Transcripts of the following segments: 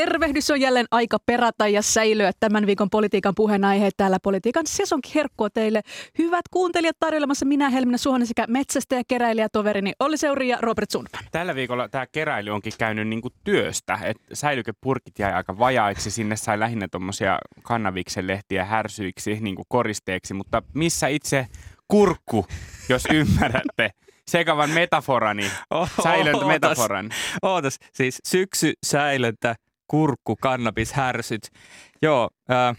Tervehdys on jälleen aika perata ja säilyä tämän viikon politiikan puheenaiheet täällä politiikan sesonkin herkkua teille. Hyvät kuuntelijat tarjoilemassa minä Helminä Suhonen sekä metsästä ja keräilijä toverini Olli Seuri ja Robert Sundman. Tällä viikolla tämä keräily onkin käynyt niinku työstä, että säilykepurkit jäi aika vajaiksi. Sinne sai lähinnä tuommoisia kannaviksen lehtiä härsyiksi niinku koristeeksi, mutta missä itse kurkku, jos ymmärrätte? Sekavan metaforani, säilöntä metaforan. Ootas, siis syksy, säilöntä, kurkku, kannabis, härsyt. Joo, äh,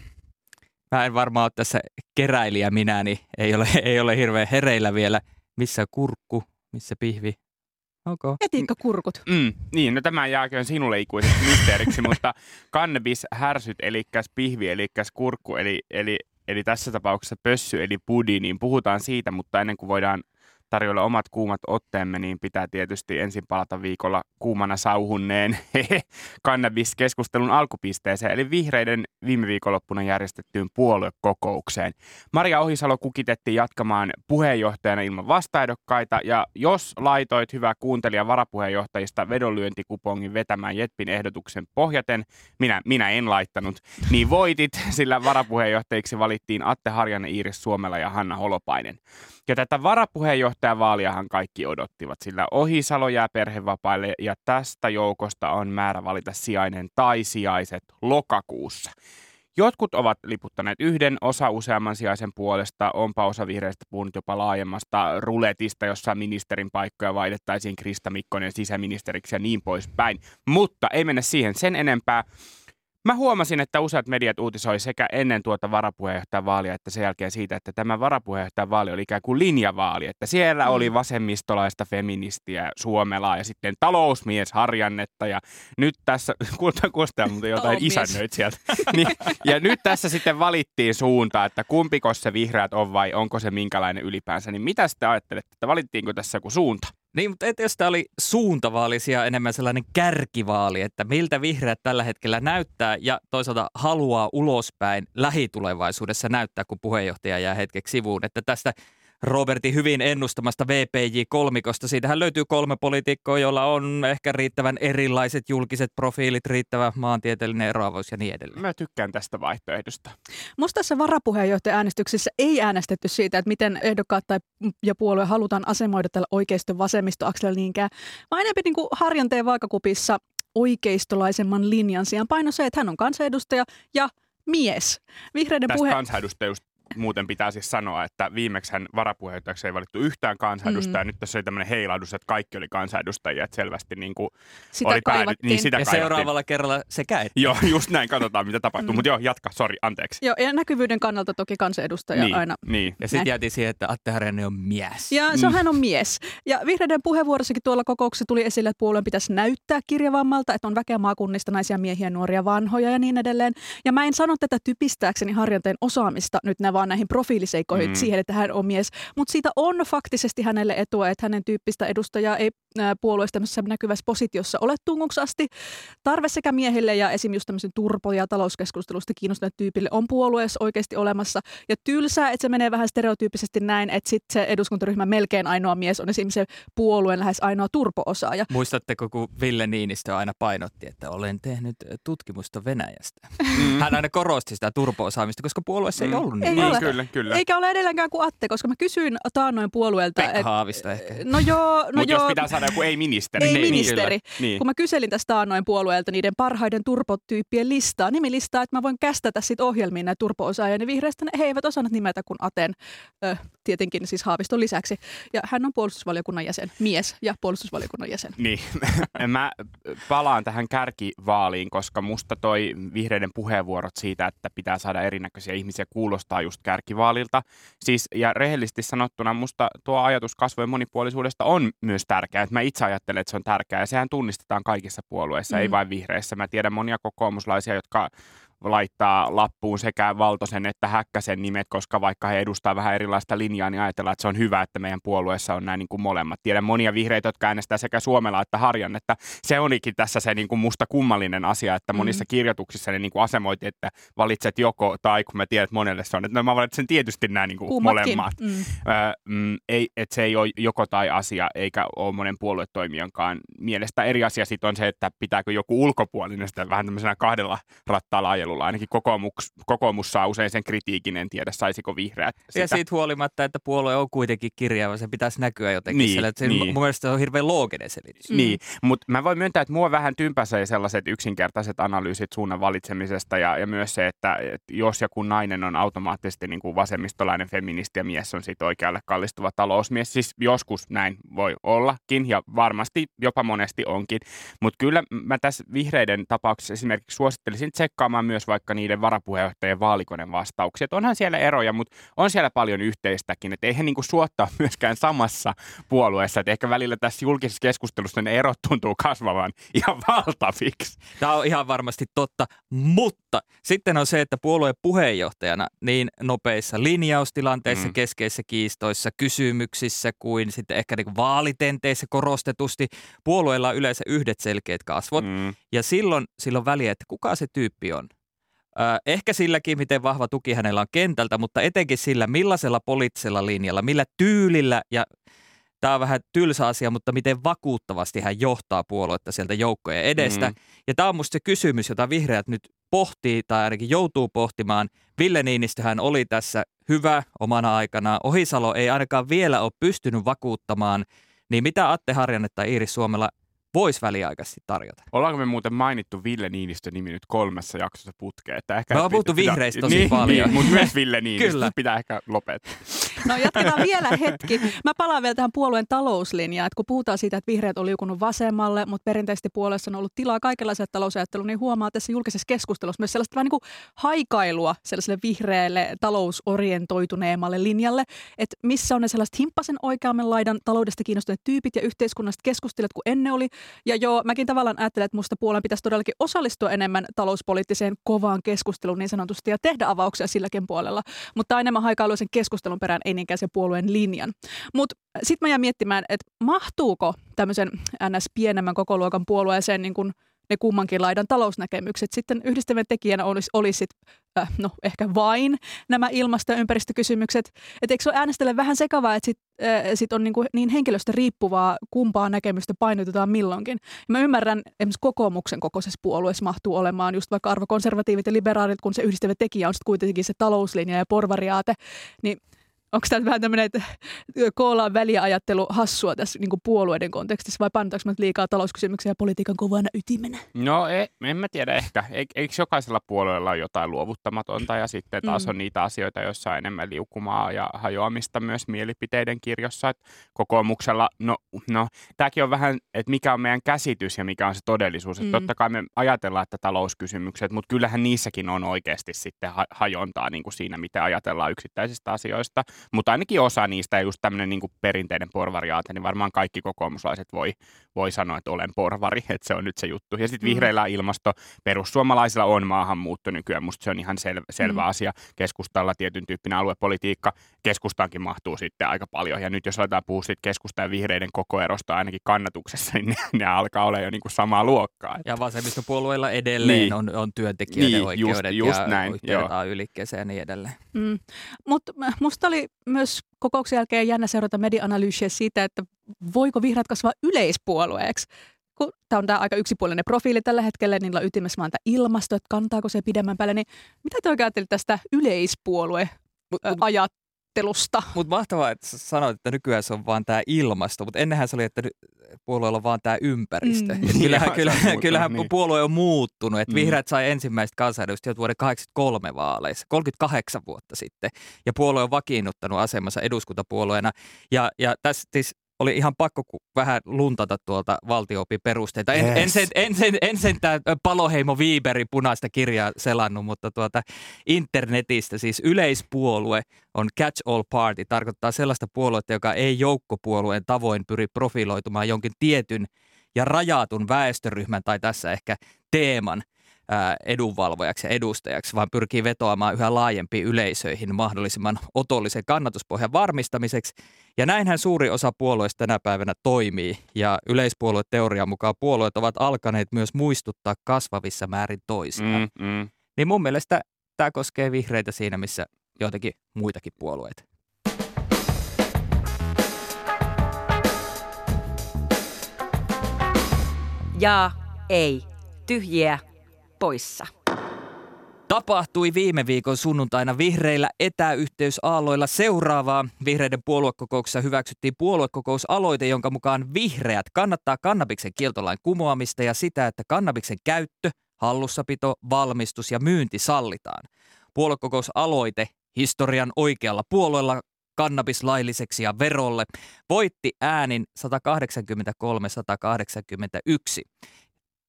mä en varmaan ole tässä keräilijä minä, niin ei ole, ei ole hirveän hereillä vielä. Missä kurkku, missä pihvi? Okay. Etiikkakurkut. Mm, niin, no tämä jääköön sinulle ikuisesti mysteeriksi, mutta kannabis, härsyt, eli pihvi, eli kurkku, eli, eli, eli tässä tapauksessa pössy, eli pudi, niin puhutaan siitä, mutta ennen kuin voidaan tarjolla omat kuumat otteemme, niin pitää tietysti ensin palata viikolla kuumana sauhunneen kannabiskeskustelun alkupisteeseen, eli vihreiden viime viikonloppuna järjestettyyn puoluekokoukseen. Maria Ohisalo kukitettiin jatkamaan puheenjohtajana ilman vastaehdokkaita, ja jos laitoit hyvä kuuntelija varapuheenjohtajista vedonlyöntikupongin vetämään Jetpin ehdotuksen pohjaten, minä, minä en laittanut, niin voitit, sillä varapuheenjohtajiksi valittiin Atte Harjanne, Iiris Suomela ja Hanna Holopainen. Ja tätä varapuheenjohtajavaaliahan kaikki odottivat, sillä Ohisalo jää perhevapaille ja tästä joukosta on määrä valita sijainen tai sijaiset lokakuussa. Jotkut ovat liputtaneet yhden, osa useamman sijaisen puolesta, onpa osa vihreistä puhunut jopa laajemmasta ruletista, jossa ministerin paikkoja vaihdettaisiin Krista Mikkonen sisäministeriksi ja niin poispäin. Mutta ei mennä siihen sen enempää. Mä huomasin, että useat mediat uutisoi sekä ennen tuota varapuheenjohtajan vaalia että sen jälkeen siitä, että tämä varapuheenjohtajan vaali oli ikään kuin linjavaali. Että siellä oli mm. vasemmistolaista feministiä Suomelaa ja sitten talousmies Harjannetta ja nyt tässä, kuulta kuulostaa mutta jotain isännöit sieltä. niin, ja nyt tässä sitten valittiin suunta, että kumpiko se vihreät on vai onko se minkälainen ylipäänsä. Niin mitä sitten ajattelette, että valittiinko tässä joku suunta? Niin, mutta et jos tämä oli suuntavaalisia enemmän sellainen kärkivaali, että miltä vihreät tällä hetkellä näyttää ja toisaalta haluaa ulospäin lähitulevaisuudessa näyttää, kun puheenjohtaja jää hetkeksi sivuun. Että tästä Robertin hyvin ennustamasta VPJ-kolmikosta. Siitähän löytyy kolme poliitikkoa, joilla on ehkä riittävän erilaiset julkiset profiilit, riittävä maantieteellinen eroavaus ja niin edelleen. Mä tykkään tästä vaihtoehdosta. Musta tässä varapuheenjohtaja-äänestyksessä ei äänestetty siitä, että miten ehdokkaat tai ja puolue halutaan asemoida tällä oikeisto vasemmistoakselilla niinkään, vaan enemmän niin kuin harjanteen vaakakupissa oikeistolaisemman linjan sijaan paino se, että hän on kansanedustaja ja mies. Vihreiden Tästä puhe... kansanedustajusta muuten pitää siis sanoa, että viimeksi hän varapuheenjohtajaksi ei valittu yhtään kansanedustajaa. Mm. Nyt tässä oli tämmöinen heilahdus, että kaikki oli kansanedustajia, että selvästi niin kuin sitä oli päädyt, niin sitä ja seuraavalla kerralla sekä että. Joo, just näin, katsotaan mitä tapahtuu. Mm. Mutta joo, jatka, sori, anteeksi. Joo, ja näkyvyyden kannalta toki kansanedustaja niin, aina. Niin. Ja sitten jäätiin siihen, että Atte Harjanne on mies. Ja se on, mm. hän on mies. Ja vihreiden puheenvuorossakin tuolla kokouksessa tuli esille, että puolueen pitäisi näyttää kirjavammalta, että on väkeä maakunnista, naisia, miehiä, nuoria, vanhoja ja niin edelleen. Ja mä en sano tätä typistääkseni Harjanteen osaamista nyt ne vaan näihin profiiliseihin seikkoihin mm. siihen, että hän on mies. Mutta siitä on faktisesti hänelle etua, että hänen tyyppistä edustajaa ei puolueessa näkyvässä positiossa ole tunguksi asti. Tarve sekä miehille ja esim. just tämmöisen turpo- ja talouskeskustelusta kiinnostuneet tyypille on puolueessa oikeasti olemassa. Ja tylsää, että se menee vähän stereotyyppisesti näin, että sitten se eduskuntaryhmä melkein ainoa mies on esimerkiksi se puolueen lähes ainoa turpo-osaaja. Muistatteko, kun Ville Niinistö aina painotti, että olen tehnyt tutkimusta Venäjästä. Mm. Hän aina korosti sitä turpo-osaamista, koska puolueessa mm. ei ollut niin. Ei ole. Kyllä, kyllä. Eikä ole edelleenkään kuin Atte, koska mä kysyin taannoin puolueelta. Pekka et, Haavista ehkä. No joo, no Mut joo. jos pitää saada joku ei-ministeri. Ei niin, ministeri. Niin. Kun mä kyselin tästä taannoin puolueelta niiden parhaiden turpotyyppien listaa, nimilistaa, että mä voin kästätä sit ohjelmiin näitä turpo-osaajia, niin vihreästä he eivät osannut nimetä kuin Aten, ö, tietenkin siis Haaviston lisäksi. Ja hän on puolustusvaliokunnan jäsen, mies ja puolustusvaliokunnan jäsen. Niin, mä palaan tähän kärkivaaliin, koska musta toi vihreiden puheenvuorot siitä, että pitää saada erinäköisiä ihmisiä kuulostaa just kärkivaalilta. Siis, ja rehellisesti sanottuna musta tuo ajatus kasvojen monipuolisuudesta on myös tärkeää. Että mä itse ajattelen, että se on tärkeää ja sehän tunnistetaan kaikissa puolueissa, mm. ei vain vihreissä. Mä tiedän monia kokoomuslaisia, jotka laittaa lappuun sekä Valtosen että Häkkäsen nimet, koska vaikka he edustaa vähän erilaista linjaa, niin ajatellaan, että se on hyvä, että meidän puolueessa on näin niin kuin molemmat. Tiedän monia vihreitä, jotka äänestää sekä Suomella että Harjan, että se olikin tässä se niin kuin musta kummallinen asia, että monissa mm. kirjoituksissa ne niin kuin asemoiti, että valitset joko tai, kun mä tiedän, että monelle se on, että no, mä valitsen tietysti nämä niin kuin molemmat. Mm. Öö, mm, ei, että se ei ole joko tai asia, eikä ole monen puoluetoimijankaan mielestä. Eri asia sitten on se, että pitääkö joku ulkopuolinen sitä vähän tämmöisenä kahdella rattaalla ajelulla. Ainakin kokoomus, kokoomus saa usein sen kritiikin, en tiedä saisiko vihreät sitä. Ja siitä huolimatta, että puolue on kuitenkin kirjava, se pitäisi näkyä jotenkin niin, siellä. Että niin. Mun mielestä se on hirveän looginen selitys. Mm. Niin, mutta mä voin myöntää, että mua vähän tympäsee sellaiset yksinkertaiset analyysit suunnan valitsemisesta ja, ja myös se, että, että jos ja kun nainen on automaattisesti niin kuin vasemmistolainen feministi ja mies on sitten oikealle kallistuva talousmies, siis joskus näin voi ollakin ja varmasti jopa monesti onkin, mutta kyllä mä tässä vihreiden tapauksessa esimerkiksi suosittelisin tsekkaamaan myös vaikka niiden varapuheenjohtajien vaalikoneen vastauksia. Et onhan siellä eroja, mutta on siellä paljon yhteistäkin, että eihän niinku suottaa myöskään samassa puolueessa, että ehkä välillä tässä julkisessa keskustelussa ne erot tuntuu kasvavan ihan valtaviksi. Tämä on ihan varmasti totta, mutta sitten on se, että puolueen puheenjohtajana niin nopeissa linjaustilanteissa, mm. keskeisissä kiistoissa, kysymyksissä kuin sitten ehkä niin vaalitenteissä korostetusti puolueella on yleensä yhdet selkeät kasvot. Mm. Ja silloin, silloin väliä, että kuka se tyyppi on. Ehkä silläkin, miten vahva tuki hänellä on kentältä, mutta etenkin sillä, millaisella poliittisella linjalla, millä tyylillä ja tämä on vähän tylsä asia, mutta miten vakuuttavasti hän johtaa puoluetta sieltä joukkojen edestä. Mm. Ja tämä on musta se kysymys, jota vihreät nyt pohtii tai ainakin joutuu pohtimaan. Ville Niinistöhän oli tässä hyvä omana aikanaan. Ohisalo ei ainakaan vielä ole pystynyt vakuuttamaan. Niin mitä Atte Harjanne tai Iiris Suomella voisi väliaikaisesti tarjota. Ollaanko me muuten mainittu Ville Niinistö nimi nyt kolmessa jaksossa putkeen? Että ehkä me ollaan puhuttu vihreistä tosi niin, paljon. Niin, mutta myös Ville Niinistö Kyllä. pitää ehkä lopettaa. No jatketaan vielä hetki. Mä palaan vielä tähän puolueen talouslinjaan. Että kun puhutaan siitä, että vihreät on liukunut vasemmalle, mutta perinteisesti puolueessa on ollut tilaa kaikenlaiselle talousajattelulle, niin huomaa tässä julkisessa keskustelussa myös sellaista vähän niin kuin haikailua sellaiselle vihreälle talousorientoituneemmalle linjalle, että missä on ne sellaiset himppasen oikeamman laidan taloudesta kiinnostuneet tyypit ja yhteiskunnasta keskustelijat kuin ennen oli, ja joo, mäkin tavallaan ajattelen, että musta puolen pitäisi todellakin osallistua enemmän talouspoliittiseen kovaan keskusteluun niin sanotusti ja tehdä avauksia silläkin puolella. Mutta enemmän haikailu sen keskustelun perään, ei niinkään sen puolueen linjan. Mutta sitten mä jään miettimään, että mahtuuko tämmöisen ns. pienemmän kokoluokan puolueeseen niin kuin ne kummankin laidan talousnäkemykset. Sitten yhdistävän tekijänä olisi, olisi sit, äh, no ehkä vain nämä ilmasto- ja ympäristökysymykset. Että eikö se ole äänestäjille vähän sekavaa, että sit, äh, sit on niin, kuin niin henkilöstä riippuvaa, kumpaa näkemystä painotetaan milloinkin. Ja mä ymmärrän, esimerkiksi kokoomuksen kokoisessa puolueessa mahtuu olemaan just vaikka arvokonservatiivit ja liberaalit, kun se yhdistävä tekijä on sitten kuitenkin se talouslinja ja porvariaate, niin onko tämä vähän tämmöinen, että koolaan väliajattelu hassua tässä niin puolueiden kontekstissa vai painotaanko me liikaa talouskysymyksiä ja politiikan kovana ytimenä? No ei, en mä tiedä ehkä. Eikö jokaisella puolueella ole jotain luovuttamatonta ja sitten taas mm. on niitä asioita, joissa on enemmän liukumaa ja hajoamista myös mielipiteiden kirjossa. Et kokoomuksella, no, no tämäkin on vähän, että mikä on meidän käsitys ja mikä on se todellisuus. Mm. totta kai me ajatellaan, että talouskysymykset, mutta kyllähän niissäkin on oikeasti sitten hajontaa niin kuin siinä, miten ajatellaan yksittäisistä asioista. Mutta ainakin osa niistä, ja just tämmöinen niin perinteinen porvariaate, niin varmaan kaikki kokoomuslaiset voi, voi sanoa, että olen porvari, että se on nyt se juttu. Ja sitten mm. vihreillä ilmasto, perussuomalaisilla on maahanmuutto nykyään, musta se on ihan sel, selvä mm. asia. Keskustalla tietyn tyyppinen aluepolitiikka, keskustaankin mahtuu sitten aika paljon. Ja nyt jos aletaan puhua sitten keskustan ja vihreiden kokoerosta ainakin kannatuksessa, niin ne, ne alkaa olla jo niin kuin samaa luokkaa. Että. Ja vasemmistopuolueilla edelleen niin. on, on työntekijöiden niin, oikeudet just, just ja näin, ylikkeeseen ja niin edelleen. Mm. Mutta musta oli myös kokouksen jälkeen jännä seurata media-analyysiä siitä, että voiko vihreät kasvaa yleispuolueeksi. Kun tämä on tämä aika yksipuolinen profiili tällä hetkellä, niillä on ytimessä vaan tämä ilmasto, että kantaako se pidemmän päälle, niin mitä te oikein tästä yleispuolue ajat ajattelusta. Mutta mahtavaa, että sä sanoit, että nykyään se on vaan tämä ilmasto, mutta ennenhän se oli, että puolueella on vaan tämä ympäristö. Mm. Et kyllähän kyllähän, kyllähän niin. puolue on muuttunut. Et mm. Vihreät sai ensimmäiset kansanedustajat vuoden 83 vaaleissa, 38 vuotta sitten. Ja puolue on vakiinnuttanut asemansa eduskuntapuolueena. Ja, ja tässä siis oli ihan pakko vähän luntata tuolta valtiopiperusteita. En, yes. en, sen, en, sen, en sen tämä Paloheimo Viiberi punaista kirjaa selannut, mutta tuota internetistä siis yleispuolue on catch all party. Tarkoittaa sellaista puoluetta, joka ei joukkopuolueen tavoin pyri profiloitumaan jonkin tietyn ja rajatun väestöryhmän tai tässä ehkä teeman edunvalvojaksi ja edustajaksi, vaan pyrkii vetoamaan yhä laajempiin yleisöihin mahdollisimman otollisen kannatuspohjan varmistamiseksi. Ja näinhän suuri osa puolueista tänä päivänä toimii, ja yleispuolueteorian mukaan puolueet ovat alkaneet myös muistuttaa kasvavissa määrin toisiaan. Mm, mm. Niin mun mielestä tämä koskee vihreitä siinä, missä joitakin muitakin puolueita. Ja ei. Tyhjiä poissa. Tapahtui viime viikon sunnuntaina vihreillä etäyhteysaalloilla seuraavaa. Vihreiden puoluekokouksessa hyväksyttiin puoluekokousaloite, jonka mukaan vihreät kannattaa kannabiksen kieltolain kumoamista ja sitä, että kannabiksen käyttö, hallussapito, valmistus ja myynti sallitaan. Puoluekokousaloite historian oikealla puolueella kannabis lailliseksi ja verolle voitti äänin 183-181.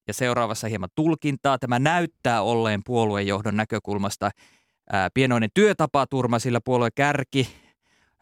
Ja seuraavassa hieman tulkintaa. Tämä näyttää olleen puoluejohdon näkökulmasta ää, pienoinen työtapaturma, sillä puolue kärki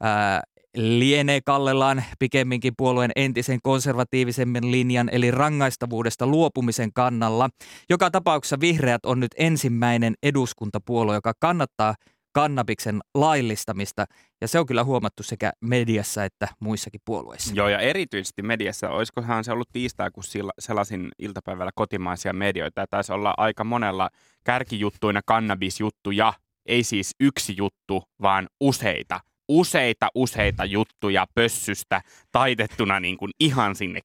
ää, lienee kallellaan pikemminkin puolueen entisen konservatiivisemman linjan eli rangaistavuudesta luopumisen kannalla. Joka tapauksessa vihreät on nyt ensimmäinen eduskuntapuolue, joka kannattaa kannabiksen laillistamista, ja se on kyllä huomattu sekä mediassa että muissakin puolueissa. Joo, ja erityisesti mediassa, olisikohan se ollut tiistai, kun sillä- selasin iltapäivällä kotimaisia medioita, ja taisi olla aika monella kärkijuttuina kannabisjuttuja, ei siis yksi juttu, vaan useita. Useita, useita juttuja pössystä taitettuna niin kuin ihan sinne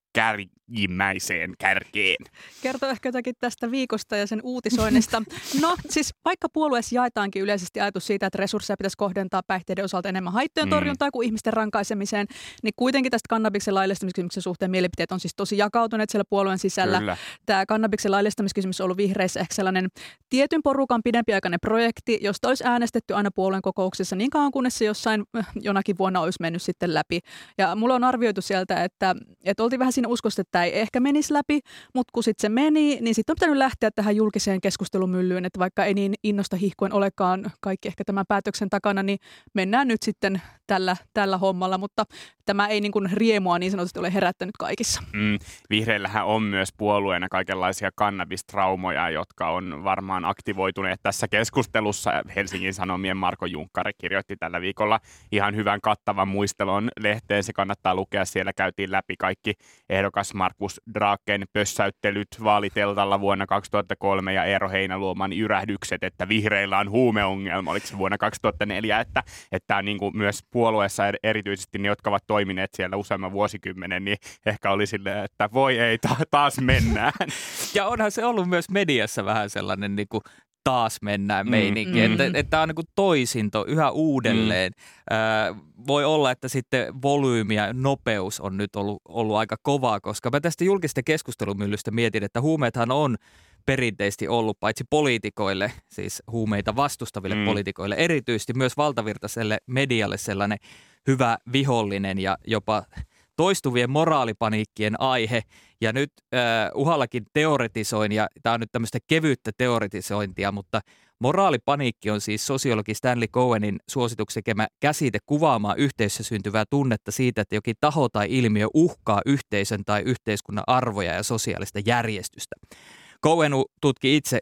kärjimmäiseen kärkeen. Kertoo ehkä jotakin tästä viikosta ja sen uutisoinnista. No siis vaikka puolueessa jaetaankin yleisesti ajatus siitä, että resursseja pitäisi kohdentaa päihteiden osalta enemmän haittojen Mm. torjuntaa kuin ihmisten rankaisemiseen, niin kuitenkin tästä kannabiksen laillistamiskysymyksen suhteen mielipiteet on siis tosi jakautuneet siellä puolueen sisällä. Kyllä. Tämä kannabiksen laillistamiskysymys on ollut vihreissä ehkä sellainen tietyn porukan pidempiaikainen projekti, josta olisi äänestetty aina puolueen kokouksessa niin kauan, kunnes se jossain äh, jonakin vuonna olisi mennyt sitten läpi. Ja mulla on arvioitu sieltä, että, että oltiin vähän siinä uskossa, että tämä ei ehkä menisi läpi, mutta kun sitten se meni, niin sitten on pitänyt lähteä tähän julkiseen keskustelumyllyyn, että vaikka ei niin innosta hihkuen olekaan kaikki ehkä tämän päätöksen takana, niin mennään nyt sitten tällä, tällä hommalla, mutta tämä ei niin kuin riemua niin sanotusti ole herättänyt kaikissa. Mm, vihreillähän on myös puolueena kaikenlaisia kannabistraumoja, jotka on varmaan aktivoituneet tässä keskustelussa. Helsingin Sanomien Marko Junkkari kirjoitti tällä viikolla ihan hyvän kattavan muistelon lehteen. Se kannattaa lukea. Siellä käytiin läpi kaikki ehdokas Markus Draaken pössäyttelyt vaaliteltalla vuonna 2003 ja Eero Heinäluoman jyrähdykset, että vihreillä on huumeongelma, oliko se vuonna 2004, että, että niin kuin myös puolueessa er- erityisesti ne, jotka ovat toimineet siellä useamman vuosikymmenen, niin ehkä oli silleen, että voi ei, ta- taas mennään. Ja onhan se ollut myös mediassa vähän sellainen niin kuin taas mennään Mm. meininki, Mm. että, että tämä on niin toisinto yhä uudelleen. Ää, voi olla, että sitten volyymi ja nopeus on nyt ollut, ollut aika kovaa, koska mä tästä julkista keskustelumyllystä mietin, että huumeethan on perinteisesti ollut paitsi poliitikoille, siis huumeita vastustaville Mm. mm. poliitikoille, erityisesti myös valtavirtaiselle medialle sellainen hyvä vihollinen ja jopa toistuvien moraalipaniikkien aihe. Ja nyt äh, uhallakin teoretisoin, ja tämä on nyt tämmöistä kevyttä teoretisointia, mutta moraalipaniikki on siis sosiologi Stanley Cohenin suosituksen tekemä käsite kuvaamaan yhteisössä syntyvää tunnetta siitä, että jokin taho tai ilmiö uhkaa yhteisön tai yhteiskunnan arvoja ja sosiaalista järjestystä. Cohen tutki itse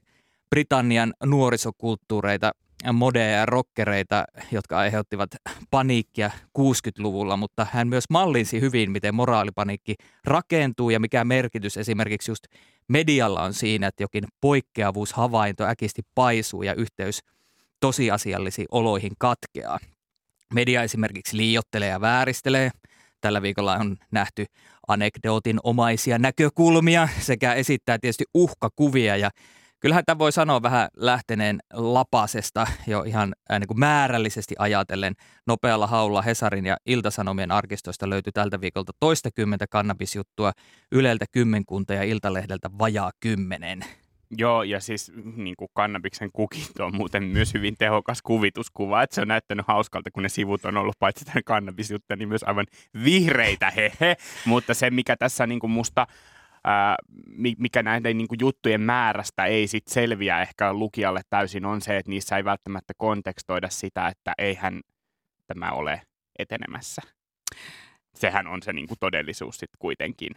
Britannian nuorisokulttuureita, modeja ja rockereita, jotka aiheuttivat paniikkia 60-luvulla, mutta hän myös mallinsi hyvin, miten moraalipaniikki rakentuu ja mikä merkitys esimerkiksi just medialla on siinä, että jokin poikkeavuushavainto äkisti paisuu ja yhteys tosiasiallisiin oloihin katkeaa. Media esimerkiksi liiottelee ja vääristelee. Tällä viikolla on nähty anekdootin omaisia näkökulmia sekä esittää tietysti uhkakuvia ja Kyllähän tämä voi sanoa vähän lähteneen lapasesta jo ihan äh, niin kuin määrällisesti ajatellen. Nopealla haulla Hesarin ja Iltasanomien arkistoista löytyi tältä viikolta toista kymmentä kannabisjuttua, Yleltä kymmenkunta ja Iltalehdeltä vajaa kymmenen. Joo, ja siis niin kuin kannabiksen kukit on muuten myös hyvin tehokas kuvituskuva, että se on näyttänyt hauskalta, kun ne sivut on ollut paitsi tämän kannabisjuttuja, niin myös aivan vihreitä hehe. Mutta se, mikä tässä niin kuin musta ää, mi- mikä näiden niin kuin juttujen määrästä ei sit selviä ehkä lukijalle täysin, on se, että niissä ei välttämättä kontekstoida sitä, että eihän tämä ole etenemässä. Sehän on se niin kuin todellisuus sitten kuitenkin.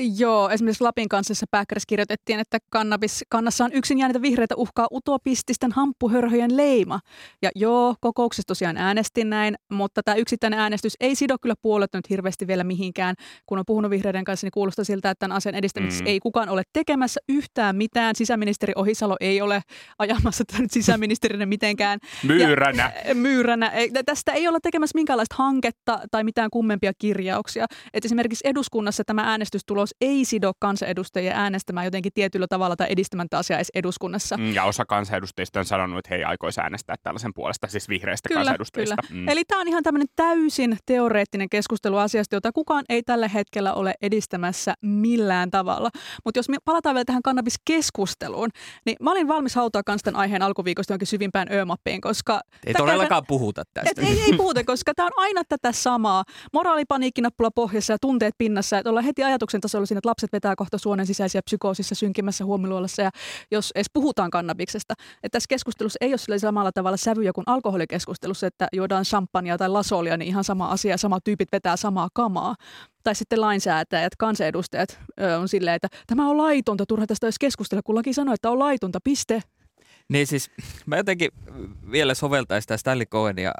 Joo, esimerkiksi Lapin kanssa Pääkkärissä kirjoitettiin, että kannabis, kannassa on yksin jääneitä vihreitä uhkaa utopististen hamppuhörhöjen leima. Ja joo, kokouksessa tosiaan äänestin näin, mutta tämä yksittäinen äänestys ei sido kyllä puoletta nyt hirveästi vielä mihinkään. Kun on puhunut vihreiden kanssa, niin kuulostaa siltä, että tämän asian edistämiseksi mm. ei kukaan ole tekemässä yhtään mitään. Sisäministeri Ohisalo ei ole ajamassa tätä nyt sisäministerinä mitenkään. Myyränä. Ja, myyränä. Tästä ei olla tekemässä minkäänlaista hanketta tai mitään kummempia kirjauksia. Et esimerkiksi eduskunnassa tämä äänestystulos ei sido kansanedustajia äänestämään jotenkin tietyllä tavalla tai edistämään tätä asiaa edes eduskunnassa. Mm, Ja osa kansanedustajista on sanonut, että he ei aikoisi äänestää tällaisen puolesta, siis vihreistä Kyllä, kansanedustajista. kyllä. Mm. Eli tämä on ihan tämmöinen täysin teoreettinen keskustelu asiasta, jota kukaan ei tällä hetkellä ole edistämässä millään tavalla. Mutta jos me palataan vielä tähän kannabiskeskusteluun, niin mä olin valmis hautaa kans tämän aiheen alkuviikosta jonkin syvimpään öömappiin, koska... Ei todellakaan puhuta Et tästä. ei, ei puhuta, koska tämä on aina tätä samaa. Moraalipaniikkinappula pohjassa ja tunteet pinnassa. Että ollaan heti ajatuksen tasolla siinä, että lapset vetää kohta suonen sisäisiä psykoosissa synkimmässä huomiluolassa. Ja jos edes puhutaan kannabiksesta. Että tässä keskustelussa ei ole sillä samalla tavalla sävyjä kuin alkoholikeskustelussa, että juodaan champagnea tai lasolia, niin ihan sama asia, sama tyypit vetää samaa kamaa. Tai sitten lainsäätäjät, kansanedustajat on silleen, että tämä on laitonta, turha tästä edes keskustella, kun laki sanoo, että on laitonta, piste. Niin siis mä jotenkin vielä soveltaisin sitä Stanley Cohenia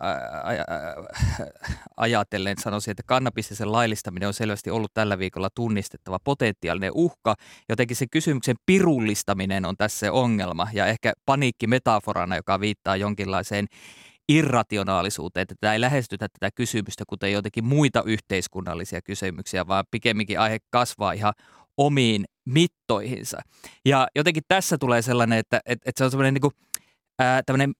ajatellen sanoisin, että kannabisen laillistaminen on selvästi ollut tällä viikolla tunnistettava potentiaalinen uhka. Jotenkin se kysymyksen pirullistaminen on tässä se ongelma ja ehkä paniikki metaforana, joka viittaa jonkinlaiseen irrationaalisuuteen, että tämä ei lähestytä tätä kysymystä kuten jotenkin muita yhteiskunnallisia kysymyksiä, vaan pikemminkin aihe kasvaa ihan omiin mittoihinsa. Ja jotenkin tässä tulee sellainen, että, että, että se on semmoinen niin kuin, ää, tämmöinen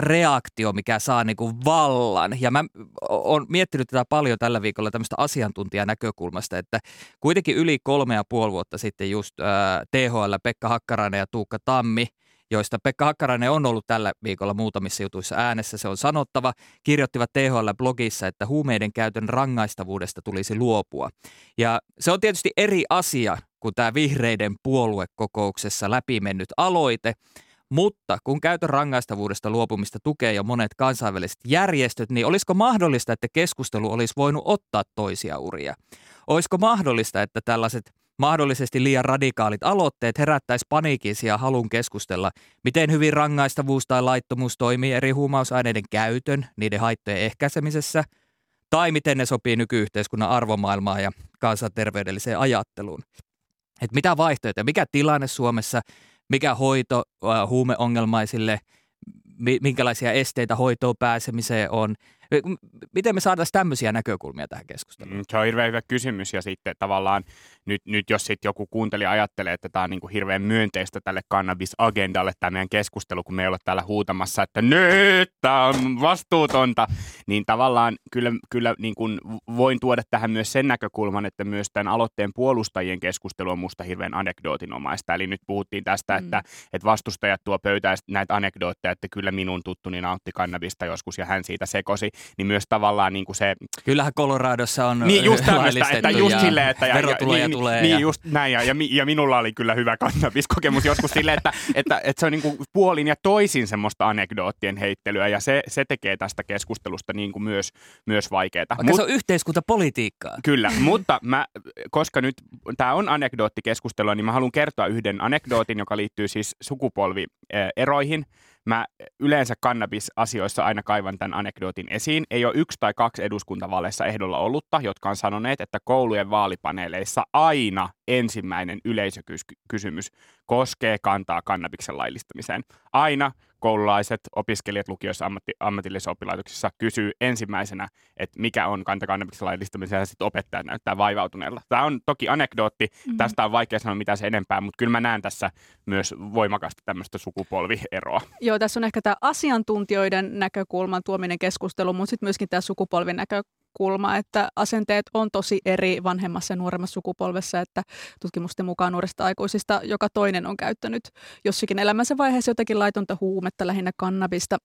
reaktio, mikä saa niin kuin vallan. Ja mä oon miettinyt tätä paljon tällä viikolla tämmöistä asiantuntijanäkökulmasta, että kuitenkin yli kolme ja puoli vuotta sitten just ää, THL, Pekka Hakkarainen ja Tuukka Tammi – joista Pekka Hakkarainen on ollut tällä viikolla muutamissa jutuissa äänessä, se on sanottava, kirjoittivat THL-blogissa, että huumeiden käytön rangaistavuudesta tulisi luopua. Ja se on tietysti eri asia kuin tämä vihreiden puoluekokouksessa läpimennyt aloite, mutta kun käytön rangaistavuudesta luopumista tukee jo monet kansainväliset järjestöt, niin olisiko mahdollista, että keskustelu olisi voinut ottaa toisia uria? Olisiko mahdollista, että tällaiset mahdollisesti liian radikaalit aloitteet herättäisi paniikin sijaan halun keskustella, miten hyvin rangaistavuus tai laittomuus toimii eri huumausaineiden käytön, niiden haittojen ehkäisemisessä, tai miten ne sopii nykyyhteiskunnan arvomaailmaan ja kansanterveydelliseen ajatteluun. Et mitä vaihtoehtoja, mikä tilanne Suomessa, mikä hoito äh, huumeongelmaisille, mi- minkälaisia esteitä hoitoon pääsemiseen on. Miten me saataisiin tämmöisiä näkökulmia tähän keskusteluun? Mm, Se on hirveän hyvä kysymys ja sitten tavallaan nyt, nyt jos sitten joku kuuntelija ajattelee, että tämä on niin kuin hirveän myönteistä tälle kannabisagendalle tämä meidän keskustelu, kun me ei ole täällä huutamassa, että nyt tämä on vastuutonta, niin tavallaan kyllä, kyllä niin kuin voin tuoda tähän myös sen näkökulman, että myös tämän aloitteen puolustajien keskustelu on musta hirveän anekdootinomaista. Eli nyt puhuttiin tästä, Mm. että, että vastustajat tuo pöytään näitä anekdootteja, että kyllä minun tuttuni nautti kannabista joskus ja hän siitä sekosi, niin myös tavallaan niin kuin se Kyllähän Coloradossa on niin just tämmöistä, että just silleen, että ja, verotuloja ja, niin, tulee. Niin, ja... just näin, ja, ja, ja, minulla oli kyllä hyvä kannabiskokemus joskus silleen, että, että, että se on niin kuin puolin ja toisin semmoista anekdoottien heittelyä, ja se, se tekee tästä keskustelusta niin kuin myös, myös vaikeaa. Vaikka se on yhteiskuntapolitiikkaa. Kyllä, mutta mä, koska nyt tämä on anekdoottikeskustelua, niin mä haluan kertoa yhden anekdootin, joka liittyy siis sukupolvieroihin. Mä yleensä kannabis-asioissa aina kaivan tämän anekdootin esiin. Ei ole yksi tai kaksi eduskuntavaaleissa ehdolla ollutta, jotka on sanoneet, että koulujen vaalipaneeleissa aina ensimmäinen yleisökysymys koskee kantaa kannabiksen laillistamiseen. Aina koululaiset, opiskelijat lukioissa, ammatti, ammatillisissa oppilaitoksissa kysyy ensimmäisenä, että mikä on kanta kannabiksen laillistamiseen, ja sitten opettajat näyttää vaivautuneella. Tämä on toki anekdootti, mm-hmm. tästä on vaikea sanoa mitä se enempää, mutta kyllä mä näen tässä myös voimakasta tämmöistä sukupolvieroa. Joo, tässä on ehkä tämä asiantuntijoiden näkökulman tuominen keskustelu, mutta sitten myöskin tämä sukupolvin näkökulma, että asenteet on tosi eri vanhemmassa ja nuoremmassa sukupolvessa, että tutkimusten mukaan nuorista aikuisista joka toinen on käyttänyt jossakin elämänsä vaiheessa jotakin laitonta huumetta, lähinnä kannabista.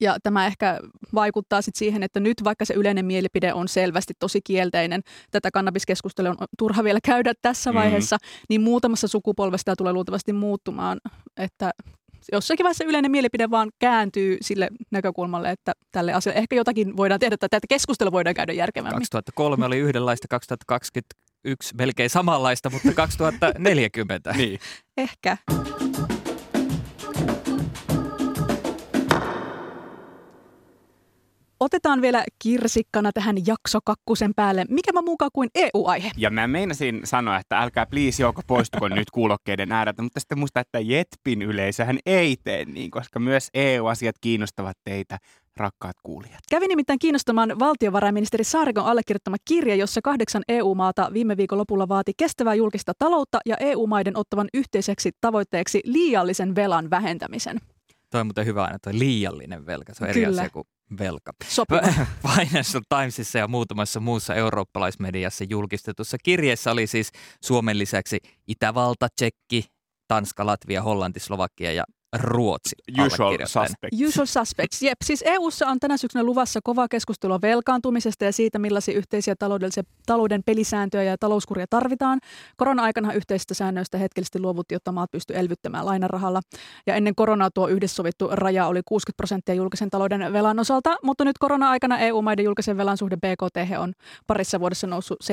Ja tämä ehkä vaikuttaa sitten siihen, että nyt vaikka se yleinen mielipide on selvästi tosi kielteinen, tätä kannabiskeskustelua on turha vielä käydä tässä Mhm. vaiheessa, niin muutamassa sukupolvessa tämä tulee luultavasti muuttumaan, että jossakin vaiheessa yleinen mielipide vaan kääntyy sille näkökulmalle, että tälle asialle ehkä jotakin voidaan tehdä, tai tätä keskustelua voidaan käydä järkevämmin. 2003 oli yhdenlaista, 2020 yksi melkein samanlaista, mutta 2040. Niin. Ehkä. Otetaan vielä kirsikkana tähän jaksokakkusen päälle. Mikä mä mukaan kuin EU-aihe? Ja mä meinasin sanoa, että älkää please Jouko poistuko nyt kuulokkeiden ääreltä, mutta sitten muista, että Jetpin yleisöhän ei tee niin, koska myös EU-asiat kiinnostavat teitä, rakkaat kuulijat. Kävi nimittäin kiinnostamaan valtiovarainministeri Saarikon allekirjoittama kirja, jossa kahdeksan EU-maata viime viikon lopulla vaati kestävää julkista taloutta ja EU-maiden ottavan yhteiseksi tavoitteeksi liiallisen velan vähentämisen. Toi on muuten hyvä aina, toi liiallinen velka. Se on eri Kyllä. asia kuin velka. Sopiva. Financial Timesissa ja muutamassa muussa eurooppalaismediassa julkistetussa kirjeessä oli siis Suomen lisäksi Itävalta, Tsekki, Tanska, Latvia, Hollanti, Slovakia ja Ruotsi Usual allekirjoittajina. suspect. Usual suspects. Jep, siis EU:ssa on tänä syksynä luvassa kovaa keskustelua velkaantumisesta ja siitä, millaisia yhteisiä taloudellisia, talouden pelisääntöjä ja talouskuria tarvitaan. Korona-aikana yhteisistä säännöistä hetkellisesti luovuttiin, jotta maat pystyivät elvyttämään lainarahalla. Ja ennen koronaa tuo yhdessä sovittu raja oli 60 prosenttia julkisen talouden velan osalta, mutta nyt korona-aikana EU-maiden julkisen velan suhde BKT on parissa vuodessa noussut 79-94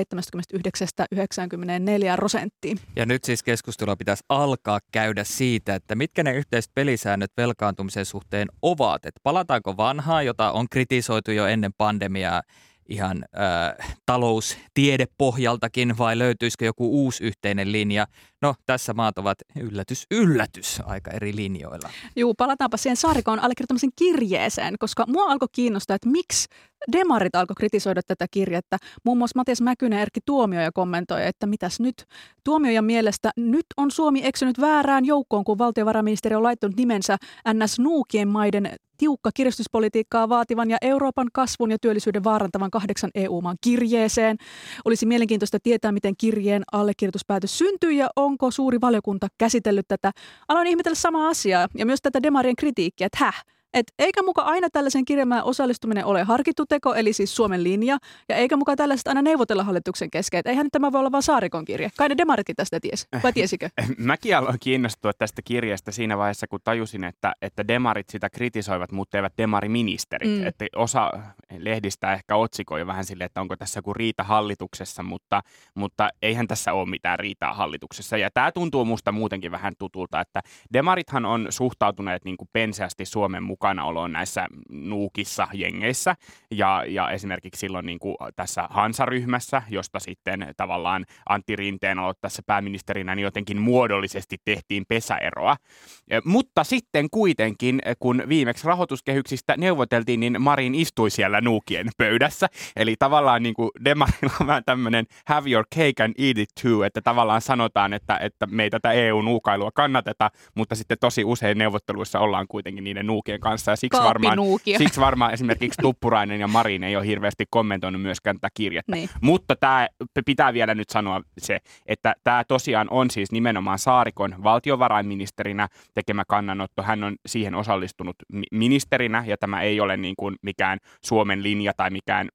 prosenttiin. Ja nyt siis keskustelua pitäisi alkaa käydä siitä, että mitkä ne yhteiset pelisäännöt velkaantumisen suhteen ovat. Että palataanko vanhaa, jota on kritisoitu jo ennen pandemiaa ihan äh, taloustiedepohjaltakin vai löytyisikö joku uusi yhteinen linja? No tässä maat ovat yllätys, yllätys aika eri linjoilla. Juu, palataanpa siihen Saarikon allekirjoittamisen kirjeeseen, koska mua alkoi kiinnostaa, että miksi demarit alkoi kritisoida tätä kirjettä. Muun muassa Matias Mäkynen Erkki Tuomioja kommentoi, että mitäs nyt. Tuomiojan mielestä nyt on Suomi eksynyt väärään joukkoon, kun valtiovarainministeri on laittanut nimensä NS Nuukien maiden tiukka kiristyspolitiikkaa vaativan ja Euroopan kasvun ja työllisyyden vaarantavan kahdeksan EU-maan kirjeeseen. Olisi mielenkiintoista tietää, miten kirjeen allekirjoituspäätös syntyi ja onko suuri valiokunta käsitellyt tätä. Aloin ihmetellä samaa asiaa ja myös tätä demarien kritiikkiä, että häh, et eikä muka aina tällaisen kirjelmään osallistuminen ole harkittu teko, eli siis Suomen linja, ja eikä muka tällaista aina neuvotella hallituksen kesken. Et eihän tämä voi olla vain Saarikon kirje. Kai ne demaritkin tästä ties, vai tiesikö? Mäkin aloin kiinnostua tästä kirjasta siinä vaiheessa, kun tajusin, että, että demarit sitä kritisoivat, mutta eivät demariministerit. Mm. Että osa lehdistä ehkä otsikoi vähän sille, että onko tässä joku riita hallituksessa, mutta, mutta eihän tässä ole mitään riitaa hallituksessa. Ja tämä tuntuu musta muutenkin vähän tutulta, että demarithan on suhtautuneet niin kuin penseästi Suomen mukanaoloon näissä nuukissa jengeissä. Ja, ja esimerkiksi silloin niin kuin tässä Hansaryhmässä, josta sitten tavallaan Antti Rinteen aloittaessa pääministerinä, niin jotenkin muodollisesti tehtiin pesäeroa. Eh, Mutta sitten kuitenkin, eh, kun viimeksi rahoituskehyksistä neuvoteltiin, niin Marin istui siellä nuukien pöydässä. Eli tavallaan niin kuin Demarilla on vähän tämmöinen have your cake and eat it too, että tavallaan sanotaan, että, että me ei tätä EU-nuukailua kannateta, mutta sitten tosi usein neuvotteluissa ollaan kuitenkin niiden nuukien kanssa. Ja siksi varmaan, siksi varmaan esimerkiksi Tuppurainen ja Marin ei ole hirveästi kommentoinut myöskään tätä kirjettä. Niin. Mutta tämä pitää vielä nyt sanoa se, että tämä tosiaan on siis nimenomaan Saarikon valtiovarainministerinä tekemä kannanotto. Hän on siihen osallistunut mi- ministerinä ja tämä ei ole niin kuin mikään Suomen linja tai mikään